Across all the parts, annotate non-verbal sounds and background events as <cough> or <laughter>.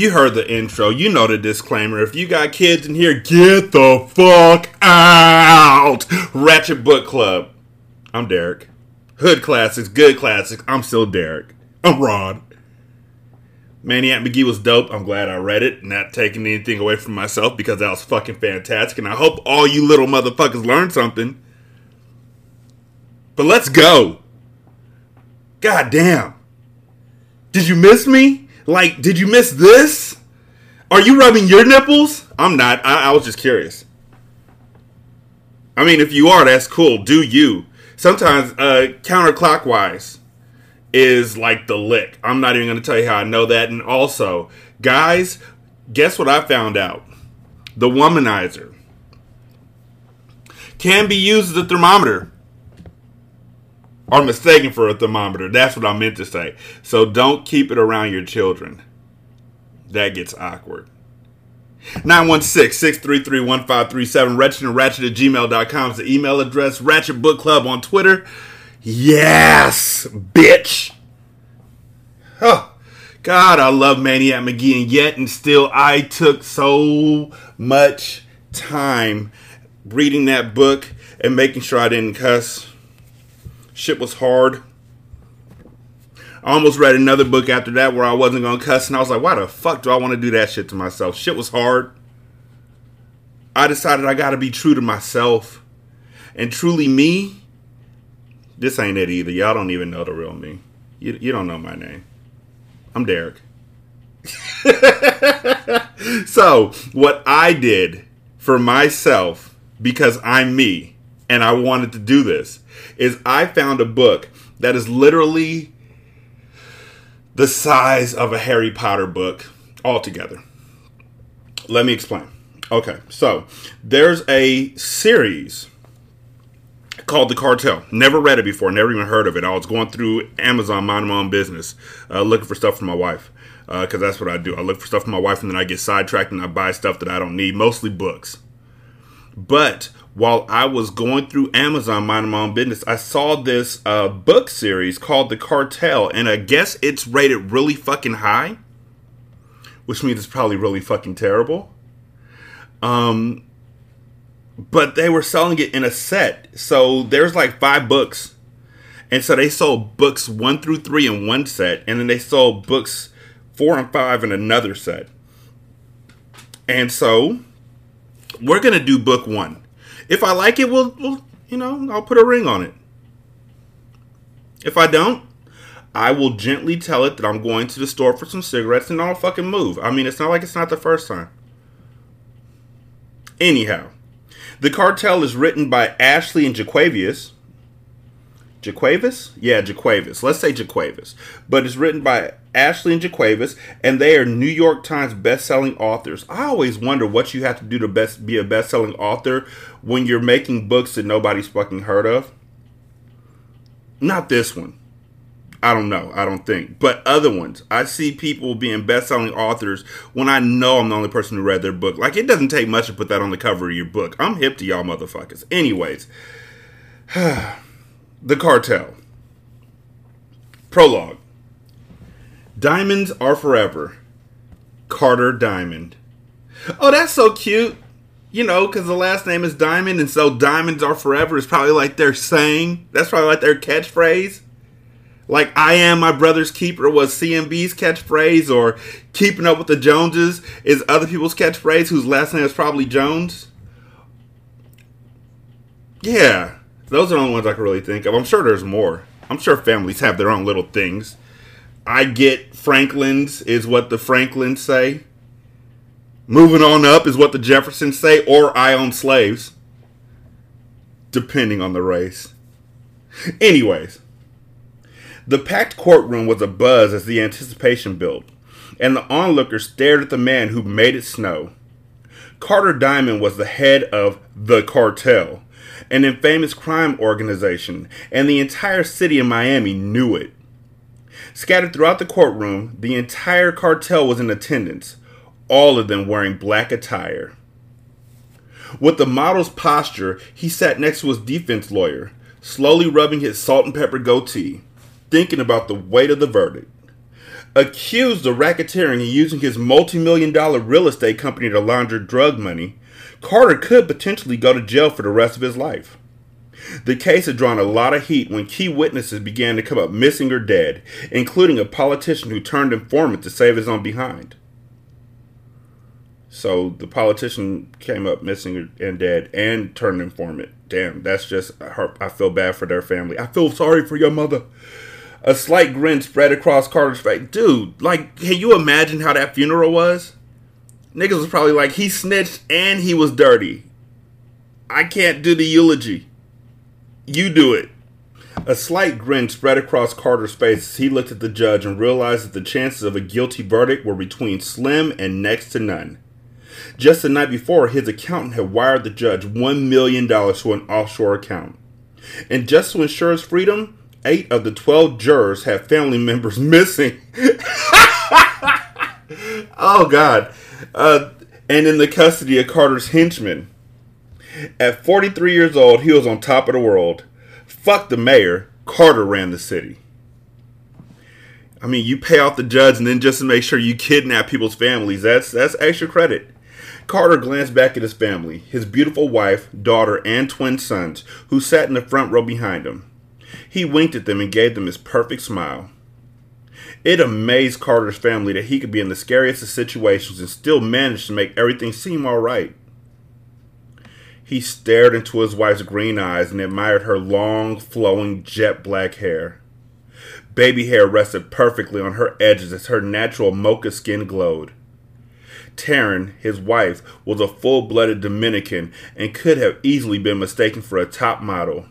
You heard the intro. You know the disclaimer. If you got kids in here, get the fuck out. Ratchet Book Club. I'm Derek. Hood classics, good classics. I'm still Derek. I'm Rod. Maniac Magee was dope. I'm glad I read it. Not taking anything away from myself because that was fucking fantastic. And I hope all you little motherfuckers learned something. But let's go. God damn. Did you miss me? Like, did you miss this? Are you rubbing your nipples? I'm not. I, I was just curious. I mean, if you are, that's cool. Do you? Sometimes uh, counterclockwise is like the lick. I'm not even going to tell you how I know that. And also, guys, guess what I found out? The womanizer can be used as a thermometer are mistaken for a thermometer. That's what I meant to say. So don't keep it around your children. That gets awkward. 916-633-1537 Wretched and Ratchet at gmail.com is the email address. Ratchet Book Club on Twitter. Yes, bitch. Oh, God, I love Maniac Magee, and yet and still I took so much time reading that book and making sure I didn't cuss Shit was hard. I almost read another book after that where I wasn't gonna cuss, and I was like, why the fuck do I want to do that shit to myself? Shit was hard. I decided I gotta be true to myself. And truly me, this ain't it either. Y'all don't even know the real me. You, you don't know my name. I'm Derek. <laughs> so, what I did for myself, because I'm me, and I wanted to do this is I found a book that is literally the size of a Harry Potter book altogether. Let me explain. Okay, so there's a series called The Cartel. Never read it before, never even heard of it. I was going through Amazon, minding my own business, uh, looking for stuff for my wife. Because uh, that's what I do. I look for stuff for my wife and then I get sidetracked and I buy stuff that I don't need, mostly books. But while I was going through Amazon minding my own business, I saw this uh, book series called The Cartel, and I guess it's rated really fucking high, which means it's probably really fucking terrible. Um, but they were selling it in a set, so there's like five books, and so they sold books one through three in one set, and then they sold books four and five in another set. And so we're gonna do book one if I like it, we'll, we'll you know, I'll put a ring on it. If I don't, I will gently tell it that I'm going to the store for some cigarettes and I'll fucking move. I mean, it's not like it's not the first time. Anyhow, The Cartel is written by Ashley and Jaquavius. Jaquavis? Yeah, Jaquavis. Let's say Jaquavis. But it's written by Ashley and Jaquavis, and they are New York Times best-selling authors. I always wonder what you have to do to best be a best-selling author when you're making books that nobody's fucking heard of. Not this one. I don't know. I don't think. But other ones. I see people being best-selling authors when I know I'm the only person who read their book. Like it doesn't take much to put that on the cover of your book. I'm hip to y'all motherfuckers. Anyways. <sighs> the Cartel. Prologue. Diamonds are forever. Carter Diamond. Oh, that's so cute. You know, because the last name is Diamond, and so diamonds are forever is probably like their saying. That's probably like their catchphrase. Like I am my brother's keeper was CMB's catchphrase, or keeping up with the Joneses is other people's catchphrase whose last name is probably Jones. Yeah, those are the only ones I can really think of. I'm sure there's more. I'm sure families have their own little things. I get Franklin's is what the Franklins say. Moving on up is what the Jeffersons say, or I own slaves. Depending on the race. Anyways, the packed courtroom was abuzz as the anticipation built, and the onlookers stared at the man who made it snow. Carter Diamond was the head of the cartel, an infamous crime organization, and the entire city of Miami knew it. Scattered throughout the courtroom, the entire cartel was in attendance, all of them wearing black attire. With the model's posture, he sat next to his defense lawyer, slowly rubbing his salt and pepper goatee thinking about the weight of the verdict. Accused of racketeering and using his multi million dollar real estate company to launder drug money, Carter could potentially go to jail for the rest of his life. The case had drawn a lot of heat when key witnesses began to come up missing or dead, including a politician who turned informant to save his own behind. So the politician came up missing and dead and turned informant. Damn, that's just, I feel bad for their family. I feel sorry for your mother. A slight grin spread across Carter's face. Dude, like, can you imagine how that funeral was? Niggas was probably like, he snitched and he was dirty. I can't do the eulogy. You do it. A slight grin spread across Carter's face as he looked at the judge and realized that the chances of a guilty verdict were between slim and next to none. Just the night before, his accountant had wired the judge $1 million to an offshore account. And just to ensure his freedom, eight of the 12 jurors have family <laughs> members missing. <laughs> oh, God. Uh, and in the custody of Carter's henchmen. At 43 years old, he was on top of the world. Fuck the mayor. Carter ran the city. I mean, you pay off the judge and then just to make sure you kidnap people's families. That's that's extra credit. Carter glanced back at his family, his beautiful wife, daughter, and twin sons, who sat in the front row behind him. He winked at them and gave them his perfect smile. It amazed Carter's family that he could be in the scariest of situations and still manage to make everything seem all right. He stared into his wife's green eyes and admired her long, flowing, jet black hair. Baby hair rested perfectly on her edges as her natural mocha skin glowed. Taryn, his wife, was a full blooded Dominican and could have easily been mistaken for a top model.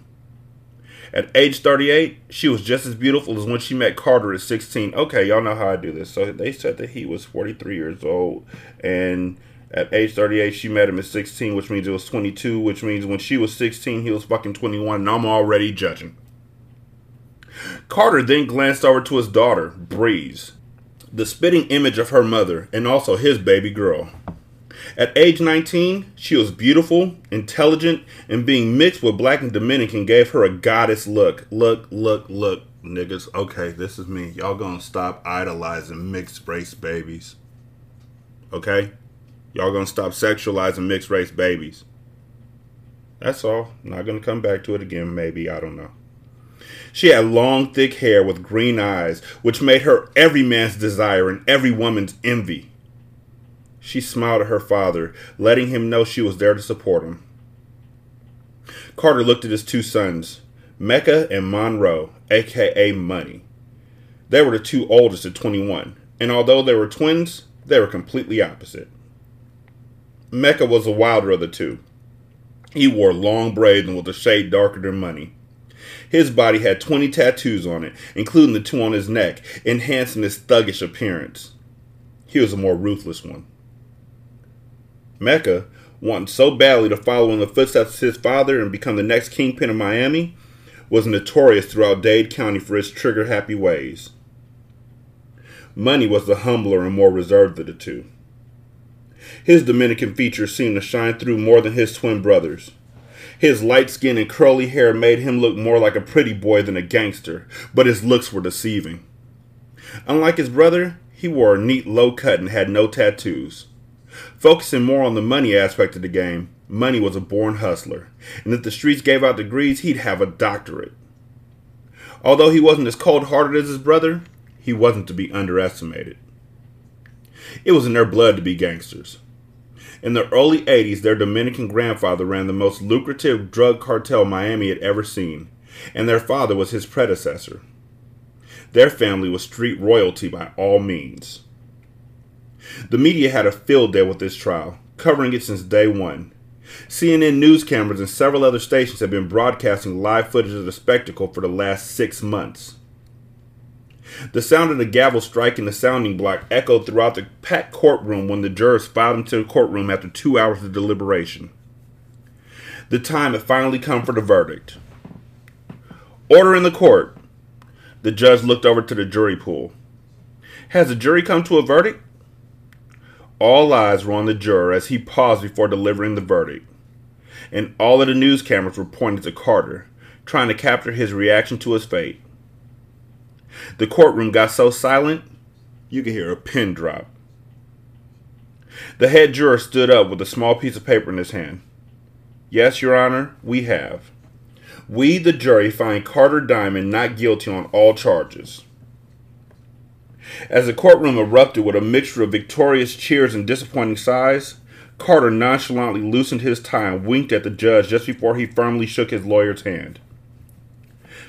At age 38, she was just as beautiful as when she met Carter at 16. Okay, y'all know how I do this. So they said that he was 43 years old, and at age 38, she met him at 16, which means it was 22, which means when she was 16, he was fucking 21, and I'm already judging. Carter then glanced over to his daughter, Breeze, the spitting image of her mother, and also his baby girl. At age 19, she was beautiful, intelligent, and being mixed with black and Dominican gave her a goddess look. Look, look, look, niggas. Okay, this is me. Y'all gonna stop idolizing mixed race babies. Okay? Y'all gonna stop sexualizing mixed race babies. That's all. Not gonna come back to it again, maybe. I don't know. She had long, thick hair with green eyes, which made her every man's desire and every woman's envy. She smiled at her father, letting him know she was there to support him. Carter looked at his two sons, Mecca and Monroe, aka Money. They were the two oldest at 21, and although they were twins, they were completely opposite. Mecca was the wilder of the two. He wore long braids and was a shade darker than Money. His body had 20 tattoos on it, including the two on his neck, enhancing his thuggish appearance. He was a more ruthless one. Mecca, wanting so badly to follow in the footsteps of his father and become the next kingpin of Miami, was notorious throughout Dade County for his trigger happy ways. Money was the humbler and more reserved of the two. His Dominican features seemed to shine through more than his twin brothers. His light skin and curly hair made him look more like a pretty boy than a gangster, but his looks were deceiving. Unlike his brother, he wore a neat low cut and had no tattoos. Focusing more on the money aspect of the game, Money was a born hustler, and if the streets gave out degrees, he'd have a doctorate. Although he wasn't as cold hearted as his brother, he wasn't to be underestimated. It was in their blood to be gangsters. In the early 80s, their Dominican grandfather ran the most lucrative drug cartel Miami had ever seen, and their father was his predecessor. Their family was street royalty by all means. The media had a field day with this trial, covering it since day one. CNN news cameras and several other stations have been broadcasting live footage of the spectacle for the last six months. The sound of the gavel striking the sounding block echoed throughout the packed courtroom when the jurors filed into the courtroom after two hours of deliberation. The time had finally come for the verdict. Order in the court. The judge looked over to the jury pool. Has the jury come to a verdict? All eyes were on the juror as he paused before delivering the verdict, and all of the news cameras were pointed to Carter, trying to capture his reaction to his fate. The courtroom got so silent, you could hear a pin drop. The head juror stood up with a small piece of paper in his hand. Yes, Your Honor, we have. We, the jury, find Carter Diamond not guilty on all charges. As the courtroom erupted with a mixture of victorious cheers and disappointing sighs, Carter nonchalantly loosened his tie and winked at the judge just before he firmly shook his lawyer's hand.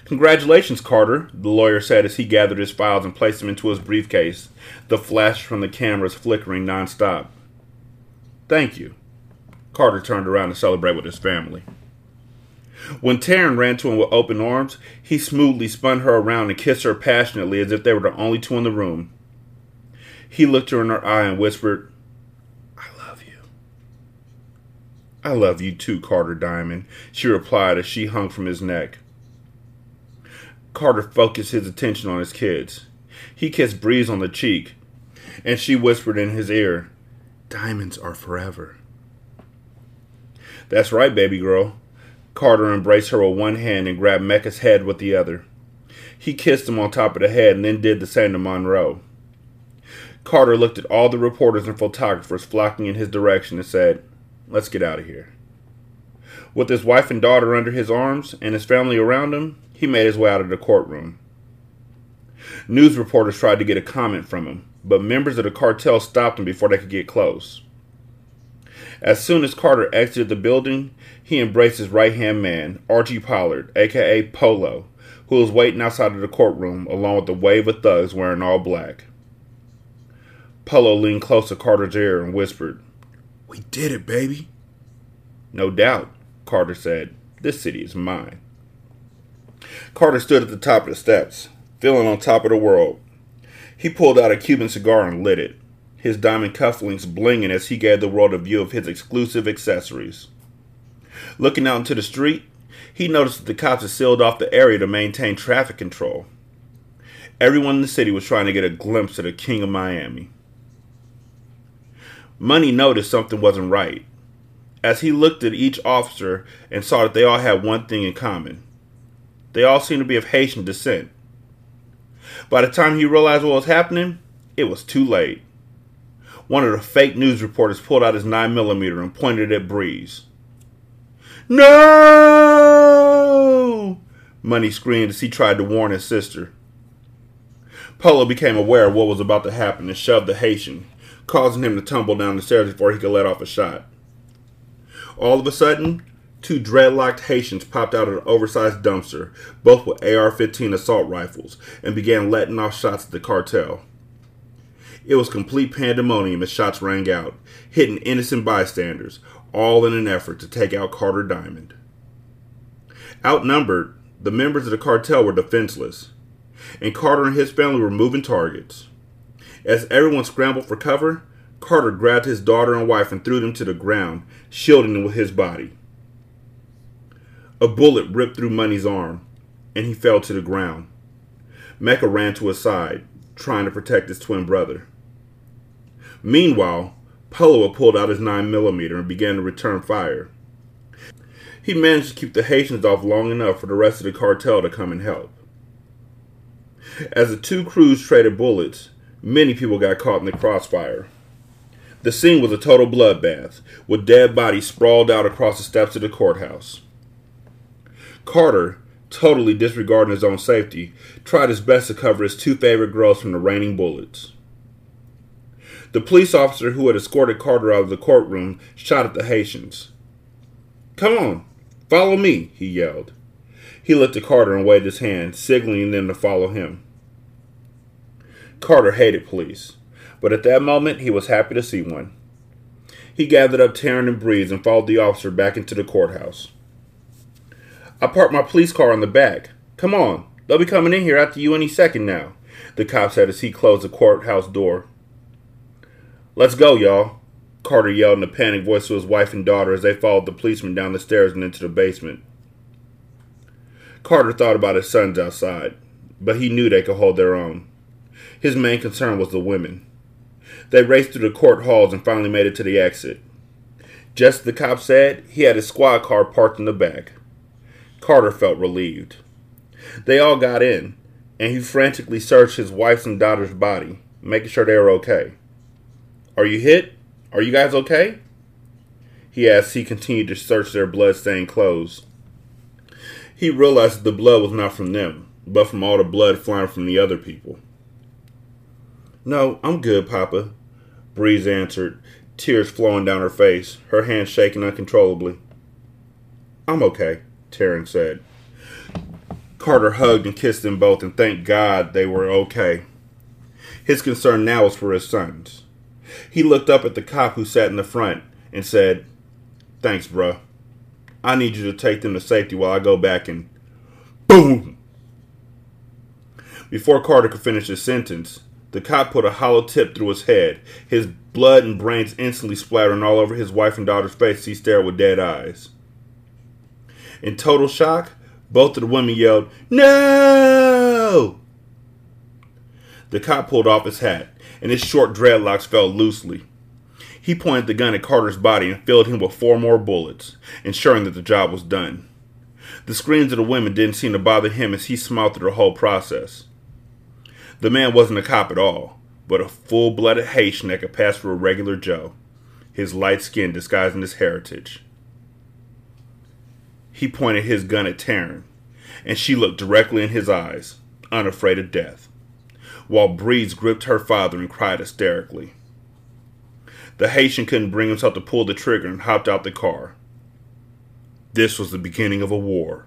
Congratulations, Carter, the lawyer said as he gathered his files and placed them into his briefcase, the flash from the cameras flickering nonstop. Thank you. Carter turned around to celebrate with his family. When Taryn ran to him with open arms, he smoothly spun her around and kissed her passionately as if they were the only two in the room. He looked her in her eye and whispered, I love you. I love you too, Carter Diamond, she replied as she hung from his neck. Carter focused his attention on his kids. He kissed Breeze on the cheek, and she whispered in his ear, Diamonds are forever. That's right, baby girl. Carter embraced her with one hand and grabbed Mecca's head with the other. He kissed him on top of the head and then did the same to Monroe. Carter looked at all the reporters and photographers flocking in his direction and said, Let's get out of here. With his wife and daughter under his arms and his family around him, he made his way out of the courtroom. News reporters tried to get a comment from him, but members of the cartel stopped him before they could get close. As soon as Carter exited the building, he embraced his right hand man, Archie Pollard, aka Polo, who was waiting outside of the courtroom along with a wave of thugs wearing all black. Polo leaned close to Carter's ear and whispered, We did it, baby. No doubt, Carter said. This city is mine. Carter stood at the top of the steps, feeling on top of the world. He pulled out a Cuban cigar and lit it, his diamond cufflinks blinging as he gave the world a view of his exclusive accessories. Looking out into the street, he noticed that the cops had sealed off the area to maintain traffic control. Everyone in the city was trying to get a glimpse of the King of Miami. Money noticed something wasn't right. As he looked at each officer and saw that they all had one thing in common they all seemed to be of Haitian descent. By the time he realized what was happening, it was too late. One of the fake news reporters pulled out his 9mm and pointed it at Breeze. No! Money screamed as he tried to warn his sister. Polo became aware of what was about to happen and shoved the Haitian, causing him to tumble down the stairs before he could let off a shot. All of a sudden, Two dreadlocked Haitians popped out of an oversized dumpster, both with AR 15 assault rifles, and began letting off shots at the cartel. It was complete pandemonium as shots rang out, hitting innocent bystanders, all in an effort to take out Carter Diamond. Outnumbered, the members of the cartel were defenseless, and Carter and his family were moving targets. As everyone scrambled for cover, Carter grabbed his daughter and wife and threw them to the ground, shielding them with his body. A bullet ripped through Money's arm, and he fell to the ground. Mecca ran to his side, trying to protect his twin brother. Meanwhile, Polo pulled out his 9mm and began to return fire. He managed to keep the Haitians off long enough for the rest of the cartel to come and help. As the two crews traded bullets, many people got caught in the crossfire. The scene was a total bloodbath, with dead bodies sprawled out across the steps of the courthouse. Carter, totally disregarding his own safety, tried his best to cover his two favorite girls from the raining bullets. The police officer who had escorted Carter out of the courtroom shot at the Haitians. Come on, follow me, he yelled. He looked at Carter and waved his hand, signaling them to follow him. Carter hated police, but at that moment he was happy to see one. He gathered up Taryn and Breeze and followed the officer back into the courthouse. I parked my police car in the back. Come on, they'll be coming in here after you any second now, the cop said as he closed the courthouse door. Let's go, y'all, Carter yelled in a panicked voice to his wife and daughter as they followed the policeman down the stairs and into the basement. Carter thought about his sons outside, but he knew they could hold their own. His main concern was the women. They raced through the court halls and finally made it to the exit. Just as the cop said, he had his squad car parked in the back. Carter felt relieved. They all got in, and he frantically searched his wife's and daughter's body, making sure they were okay. Are you hit? Are you guys okay? He asked he continued to search their blood-stained clothes. He realized that the blood was not from them, but from all the blood flying from the other people. No, I'm good, Papa, Breeze answered, tears flowing down her face, her hands shaking uncontrollably. I'm okay, Taryn said. Carter hugged and kissed them both and thanked God they were okay. His concern now was for his sons. He looked up at the cop who sat in the front and said, Thanks, bruh. I need you to take them to safety while I go back and. Boom! Before Carter could finish his sentence, the cop put a hollow tip through his head. His blood and brains instantly splattering all over his wife and daughter's face. He stared with dead eyes. In total shock, both of the women yelled, No! The cop pulled off his hat, and his short dreadlocks fell loosely. He pointed the gun at Carter's body and filled him with four more bullets, ensuring that the job was done. The screams of the women didn't seem to bother him as he smiled through the whole process. The man wasn't a cop at all, but a full blooded Haitian that could pass for a regular Joe, his light skin disguising his heritage. He pointed his gun at Taryn, and she looked directly in his eyes, unafraid of death, while Breeze gripped her father and cried hysterically. The Haitian couldn't bring himself to pull the trigger and hopped out the car. This was the beginning of a war.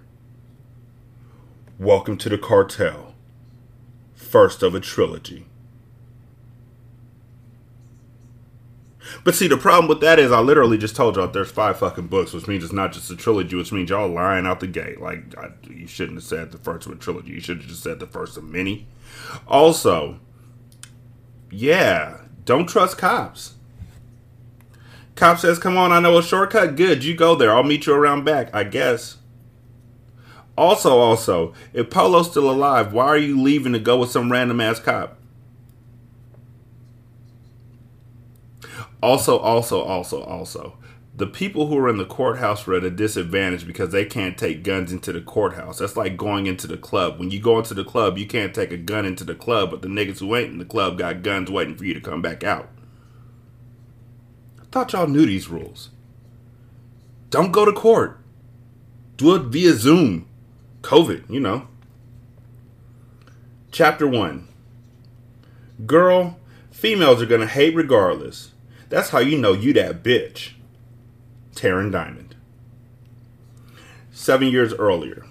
Welcome to the cartel first of a trilogy. But see, the problem with that is I literally just told y'all there's five fucking books, which means it's not just a trilogy, which means y'all lying out the gate. Like, I, you shouldn't have said the first of a trilogy. You should have just said the first of many. Also, yeah, don't trust cops. Cop says, come on, I know a shortcut. Good, you go there. I'll meet you around back, I guess. Also, also, if Polo's still alive, why are you leaving to go with some random ass cop? Also, also, also, also, the people who are in the courthouse are at a disadvantage because they can't take guns into the courthouse. That's like going into the club. When you go into the club, you can't take a gun into the club, but the niggas who ain't in the club got guns waiting for you to come back out. I thought y'all knew these rules. Don't go to court. Do it via Zoom. COVID, you know. Chapter 1 Girl, females are gonna hate regardless. That's how you know you that bitch. Taryn Diamond. Seven years earlier,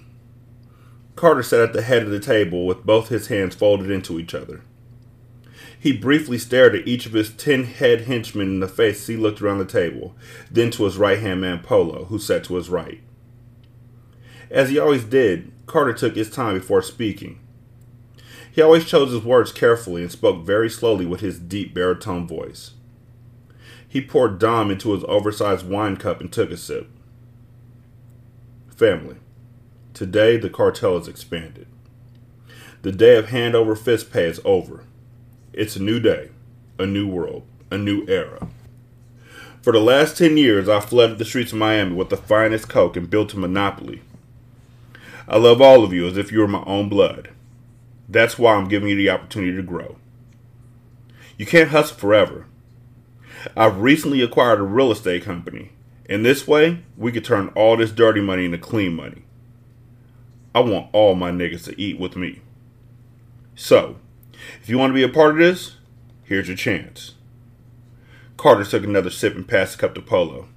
Carter sat at the head of the table with both his hands folded into each other. He briefly stared at each of his ten head henchmen in the face as he looked around the table, then to his right hand man Polo, who sat to his right. As he always did, Carter took his time before speaking. He always chose his words carefully and spoke very slowly with his deep baritone voice. He poured Dom into his oversized wine cup and took a sip. Family, today the cartel is expanded. The day of hand over fist pay is over. It's a new day, a new world, a new era. For the last 10 years, I've flooded the streets of Miami with the finest coke and built a monopoly I love all of you as if you were my own blood. That's why I'm giving you the opportunity to grow. You can't hustle forever. I've recently acquired a real estate company. In this way, we could turn all this dirty money into clean money. I want all my niggas to eat with me. So, if you want to be a part of this, here's your chance. Carter took another sip and passed the cup to Polo.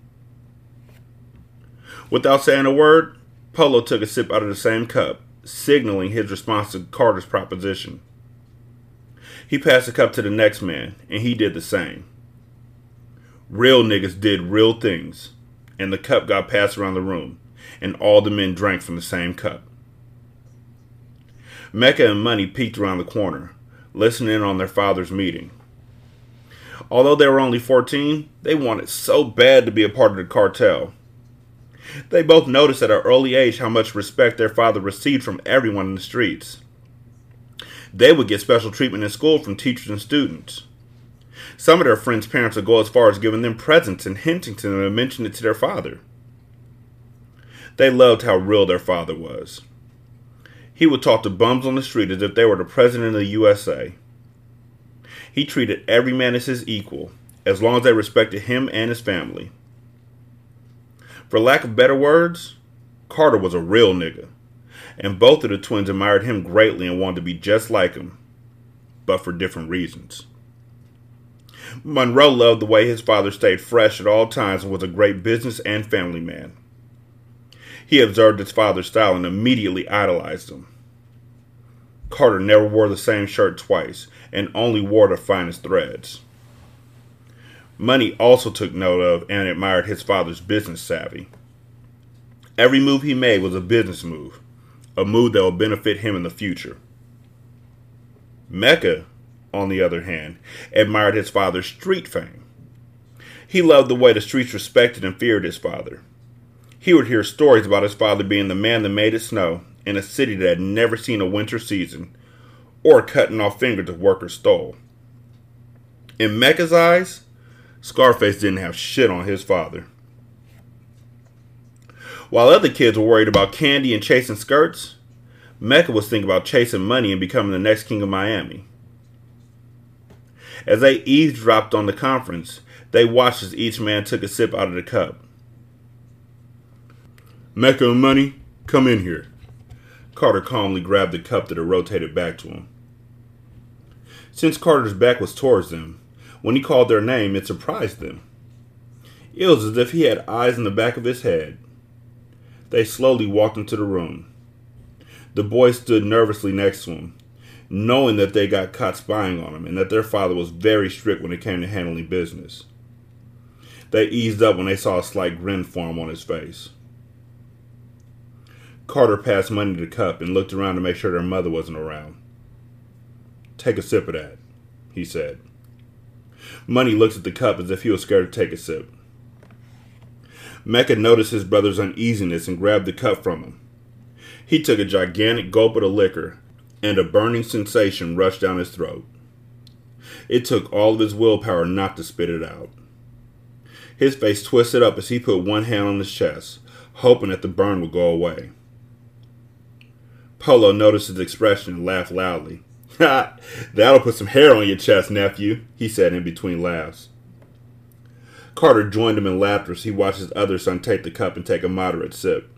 Without saying a word, Polo took a sip out of the same cup, signaling his response to Carter's proposition. He passed the cup to the next man, and he did the same. Real niggas did real things, and the cup got passed around the room, and all the men drank from the same cup. Mecca and Money peeked around the corner, listening in on their father's meeting. Although they were only 14, they wanted so bad to be a part of the cartel. They both noticed at an early age how much respect their father received from everyone in the streets. They would get special treatment in school from teachers and students. Some of their friends' parents would go as far as giving them presents and hinting to them and mention it to their father. They loved how real their father was. He would talk to bums on the street as if they were the president of the USA. He treated every man as his equal, as long as they respected him and his family. For lack of better words, Carter was a real nigga, and both of the twins admired him greatly and wanted to be just like him, but for different reasons. Monroe loved the way his father stayed fresh at all times and was a great business and family man. He observed his father's style and immediately idolized him. Carter never wore the same shirt twice and only wore the finest threads. Money also took note of and admired his father's business savvy. Every move he made was a business move, a move that would benefit him in the future. Mecca, on the other hand, admired his father's street fame. He loved the way the streets respected and feared his father. He would hear stories about his father being the man that made it snow in a city that had never seen a winter season, or cutting off fingers of workers stole. In Mecca's eyes, Scarface didn't have shit on his father. While other kids were worried about candy and chasing skirts, Mecca was thinking about chasing money and becoming the next king of Miami. As they eavesdropped on the conference, they watched as each man took a sip out of the cup. Mecca and Money, come in here. Carter calmly grabbed the cup that had rotated back to him. Since Carter's back was towards them, when he called their name, it surprised them. It was as if he had eyes in the back of his head. They slowly walked into the room. The boy stood nervously next to him, knowing that they got caught spying on him and that their father was very strict when it came to handling business. They eased up when they saw a slight grin form on his face. Carter passed Money to cup and looked around to make sure their mother wasn't around. Take a sip of that, he said. Money looked at the cup as if he was scared to take a sip. Mecca noticed his brother's uneasiness and grabbed the cup from him. He took a gigantic gulp of the liquor, and a burning sensation rushed down his throat. It took all of his willpower not to spit it out. His face twisted up as he put one hand on his chest, hoping that the burn would go away. Polo noticed his expression and laughed loudly. Ha! <laughs> That'll put some hair on your chest, nephew, he said in between laughs. Carter joined him in laughter as he watched his other son take the cup and take a moderate sip.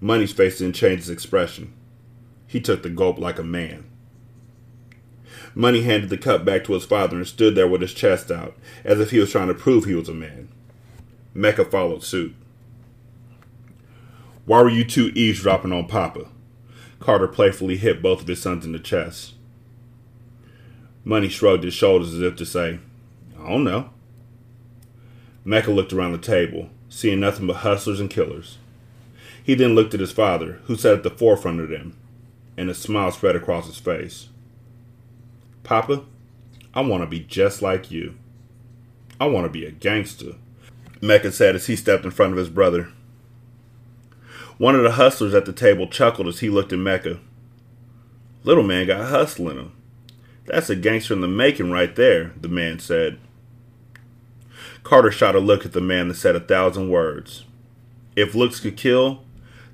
Money's face didn't change his expression. He took the gulp like a man. Money handed the cup back to his father and stood there with his chest out, as if he was trying to prove he was a man. Mecca followed suit. Why were you two eavesdropping on Papa? Carter playfully hit both of his sons in the chest. Money shrugged his shoulders as if to say, I don't know. Mecca looked around the table, seeing nothing but hustlers and killers. He then looked at his father, who sat at the forefront of them, and a smile spread across his face. Papa, I want to be just like you. I want to be a gangster, Mecca said as he stepped in front of his brother. One of the hustlers at the table chuckled as he looked at Mecca. Little man got hustle in him. That's a gangster in the making right there, the man said. Carter shot a look at the man that said a thousand words. If looks could kill,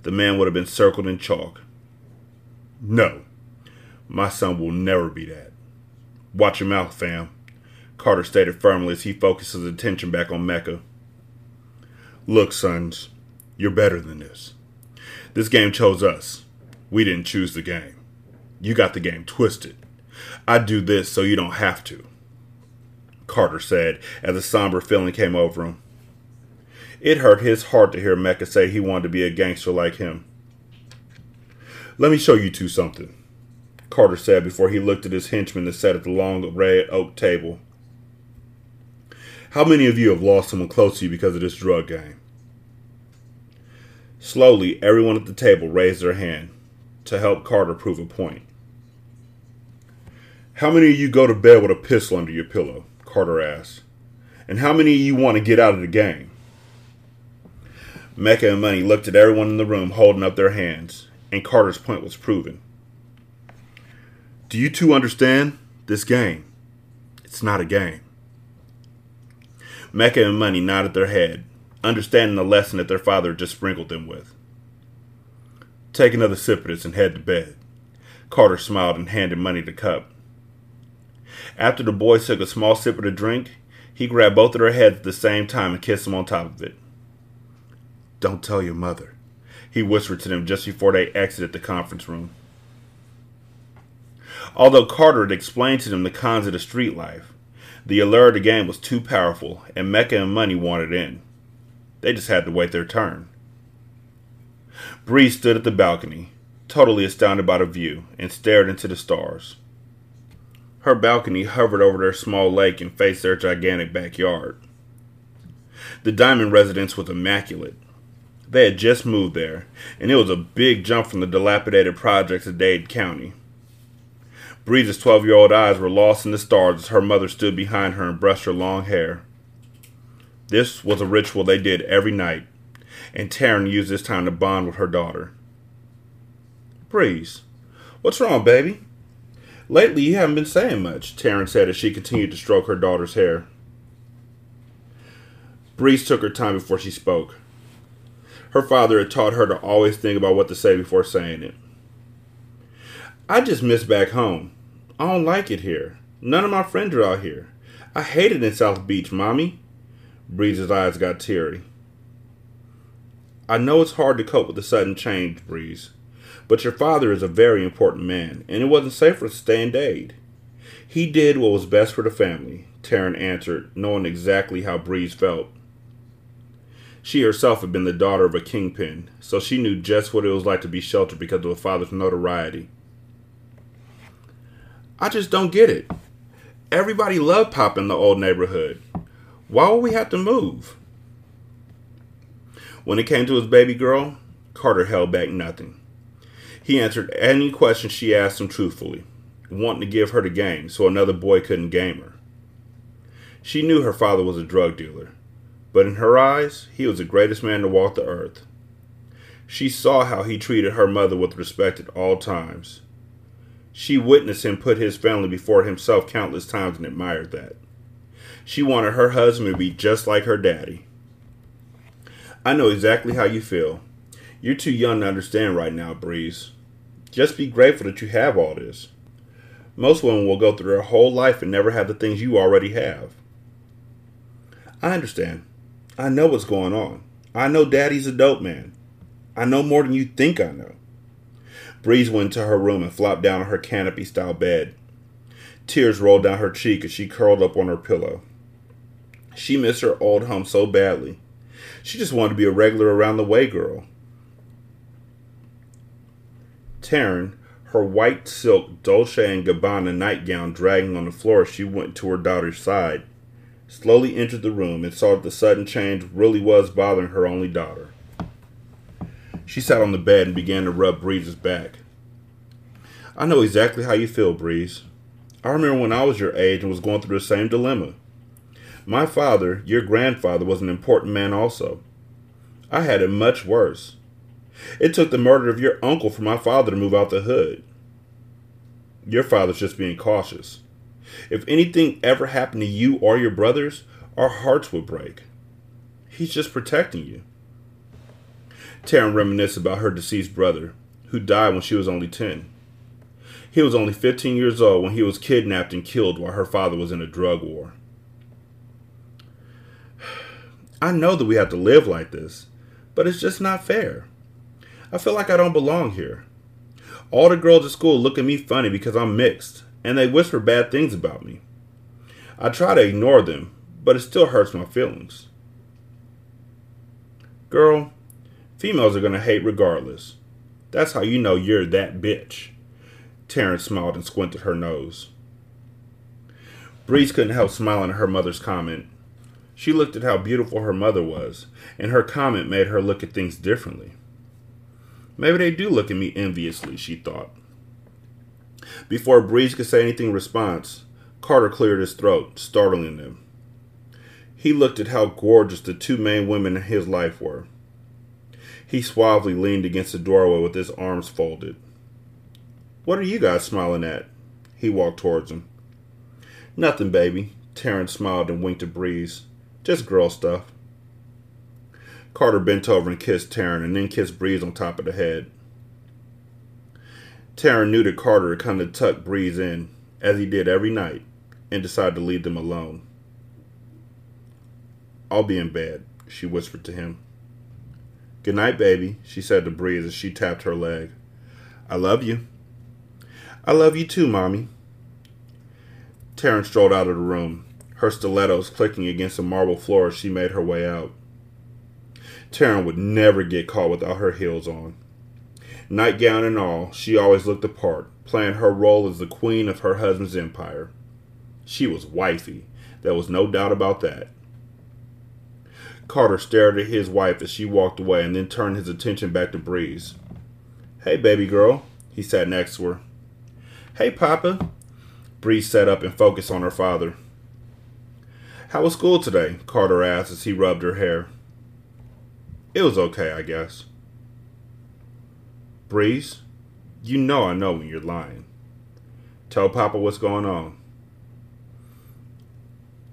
the man would have been circled in chalk. No, my son will never be that. Watch your mouth, fam, Carter stated firmly as he focused his attention back on Mecca. Look, sons, you're better than this. This game chose us. We didn't choose the game. You got the game twisted. I do this so you don't have to. Carter said as a somber feeling came over him. It hurt his heart to hear Mecca say he wanted to be a gangster like him. Let me show you two something, Carter said before he looked at his henchman that sat at the long red oak table. How many of you have lost someone close to you because of this drug game? Slowly, everyone at the table raised their hand to help Carter prove a point. How many of you go to bed with a pistol under your pillow? Carter asked. And how many of you want to get out of the game? Mecca and Money looked at everyone in the room holding up their hands, and Carter's point was proven. Do you two understand this game? It's not a game. Mecca and Money nodded their head, understanding the lesson that their father had just sprinkled them with. Take another sip of this and head to bed. Carter smiled and handed Money the cup. After the boys took a small sip of the drink, he grabbed both of their heads at the same time and kissed them on top of it. Don't tell your mother, he whispered to them just before they exited the conference room. Although Carter had explained to them the cons of the street life, the allure of the game was too powerful, and Mecca and Money wanted in. They just had to wait their turn. Bree stood at the balcony, totally astounded by the view, and stared into the stars. Her balcony hovered over their small lake and faced their gigantic backyard. The Diamond residence was immaculate. They had just moved there, and it was a big jump from the dilapidated projects of Dade County. Breeze's 12 year old eyes were lost in the stars as her mother stood behind her and brushed her long hair. This was a ritual they did every night, and Taryn used this time to bond with her daughter. Breeze, what's wrong, baby? Lately, you haven't been saying much, Taryn said as she continued to stroke her daughter's hair. Breeze took her time before she spoke. Her father had taught her to always think about what to say before saying it. I just miss back home. I don't like it here. None of my friends are out here. I hate it in South Beach, Mommy. Breeze's eyes got teary. I know it's hard to cope with the sudden change, Breeze. But your father is a very important man, and it wasn't safe for us to stay in Dade. He did what was best for the family, Taryn answered, knowing exactly how Breeze felt. She herself had been the daughter of a kingpin, so she knew just what it was like to be sheltered because of her father's notoriety. I just don't get it. Everybody loved Pop in the old neighborhood. Why would we have to move? When it came to his baby girl, Carter held back nothing. He answered any question she asked him truthfully, wanting to give her the game so another boy couldn't game her. She knew her father was a drug dealer, but in her eyes, he was the greatest man to walk the earth. She saw how he treated her mother with respect at all times. She witnessed him put his family before himself countless times and admired that. She wanted her husband to be just like her daddy. I know exactly how you feel. You're too young to understand right now, Breeze. Just be grateful that you have all this. Most women will go through their whole life and never have the things you already have. I understand. I know what's going on. I know Daddy's a dope man. I know more than you think I know. Breeze went into her room and flopped down on her canopy style bed. Tears rolled down her cheek as she curled up on her pillow. She missed her old home so badly. She just wanted to be a regular around the way girl. Taryn, her white silk Dolce and Gabbana nightgown dragging on the floor she went to her daughter's side, slowly entered the room and saw that the sudden change really was bothering her only daughter. She sat on the bed and began to rub Breeze's back. I know exactly how you feel, Breeze. I remember when I was your age and was going through the same dilemma. My father, your grandfather, was an important man also. I had it much worse. It took the murder of your uncle for my father to move out the hood. Your father's just being cautious. If anything ever happened to you or your brothers, our hearts would break. He's just protecting you. Taryn reminisced about her deceased brother, who died when she was only 10. He was only 15 years old when he was kidnapped and killed while her father was in a drug war. I know that we have to live like this, but it's just not fair. I feel like I don't belong here. All the girls at school look at me funny because I'm mixed, and they whisper bad things about me. I try to ignore them, but it still hurts my feelings. Girl, females are going to hate regardless. That's how you know you're that bitch. Terrence smiled and squinted her nose. Breeze couldn't help smiling at her mother's comment. She looked at how beautiful her mother was, and her comment made her look at things differently. Maybe they do look at me enviously, she thought. Before Breeze could say anything in response, Carter cleared his throat, startling them. He looked at how gorgeous the two main women in his life were. He suavely leaned against the doorway with his arms folded. What are you guys smiling at? He walked towards him. Nothing, baby. Taryn smiled and winked at Breeze. Just girl stuff. Carter bent over and kissed Taryn and then kissed Breeze on top of the head. Taryn knew that Carter had come to tuck Breeze in, as he did every night, and decided to leave them alone. I'll be in bed, she whispered to him. Good night, baby, she said to Breeze as she tapped her leg. I love you. I love you too, Mommy. Taryn strolled out of the room, her stilettos clicking against the marble floor as she made her way out. Taryn would never get caught without her heels on. Nightgown and all, she always looked the part, playing her role as the queen of her husband's empire. She was wifey. There was no doubt about that. Carter stared at his wife as she walked away and then turned his attention back to Breeze. Hey, baby girl. He sat next to her. Hey, Papa. Breeze sat up and focused on her father. How was school today? Carter asked as he rubbed her hair. It was okay, I guess. Breeze, you know I know when you're lying. Tell Papa what's going on.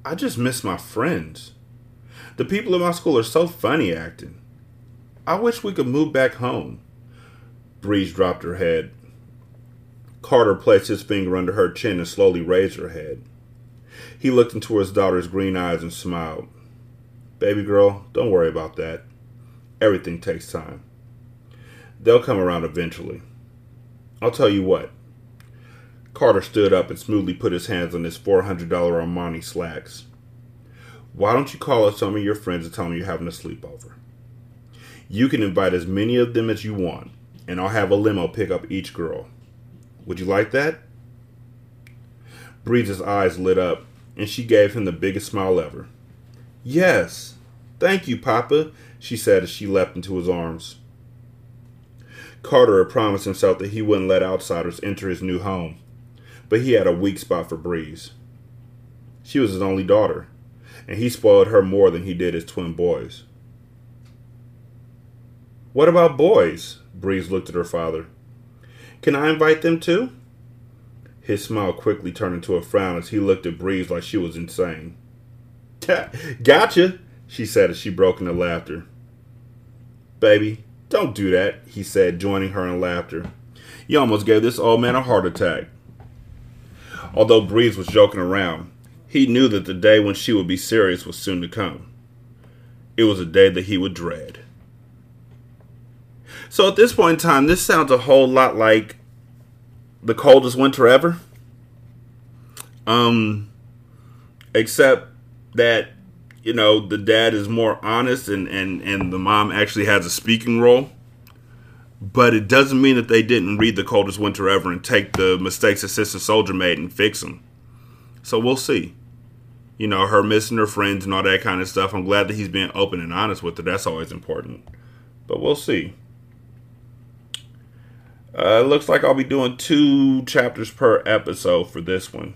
I just miss my friends. The people in my school are so funny acting. I wish we could move back home. Breeze dropped her head. Carter placed his finger under her chin and slowly raised her head. He looked into his daughter's green eyes and smiled. Baby girl, don't worry about that. Everything takes time. They'll come around eventually. I'll tell you what. Carter stood up and smoothly put his hands on his $400 Armani slacks. Why don't you call up some of your friends and tell them you're having a sleepover? You can invite as many of them as you want, and I'll have a limo pick up each girl. Would you like that? Breeze's eyes lit up, and she gave him the biggest smile ever. Yes. Thank you, Papa, she said as she leapt into his arms. Carter had promised himself that he wouldn't let outsiders enter his new home, but he had a weak spot for Breeze. She was his only daughter, and he spoiled her more than he did his twin boys. What about boys? Breeze looked at her father. Can I invite them too? His smile quickly turned into a frown as he looked at Breeze like she was insane. <laughs> gotcha, she said as she broke into laughter. Baby, don't do that, he said, joining her in laughter. You almost gave this old man a heart attack. Although Breeze was joking around, he knew that the day when she would be serious was soon to come. It was a day that he would dread. So at this point in time, this sounds a whole lot like the coldest winter ever. Um, except that you know the dad is more honest and and and the mom actually has a speaking role. But it doesn't mean that they didn't read the coldest winter ever and take the mistakes that Sister Souljah made and fix them. So we'll see. You know, her missing her friends and all that kind of stuff. I'm glad that he's being open and honest with her. That's always important. But we'll see. Uh, it looks like I'll be doing two chapters per episode for this one.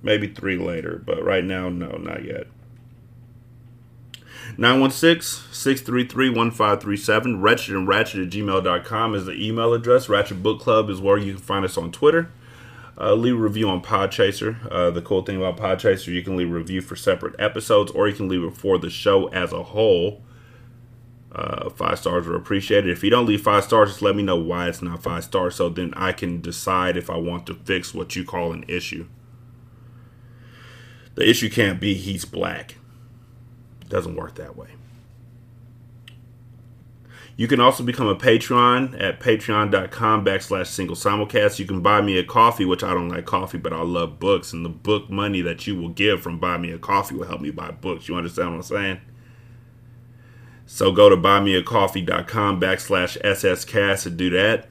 Maybe three later, but right now, no, not yet. 916-633-1537. Wretched and Ratchet at gmail.com is the email address. Ratchet Book Club is where you can find us on Twitter. Uh, leave a review on Podchaser. Uh, the cool thing about Podchaser, you can leave a review for separate episodes, or you can leave it for the show as a whole. Uh, five stars are appreciated. If you don't leave five stars, just let me know why it's not five stars so then I can decide if I want to fix what you call an issue. The issue can't be he's black. Doesn't work that way. You can also become a Patreon at patreon.com backslash single simulcast. You can buy me a coffee, which I don't like coffee, but I love books. And the book money that you will give from buy me a coffee will help me buy books. You understand what I'm saying? So go to buymeacoffee.com backslash sscast and do that.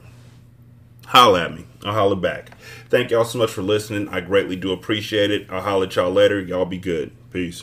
Holla at me. I'll holla back. Thank y'all so much for listening. I greatly do appreciate it. I'll holla at y'all later. Y'all be good. Peace.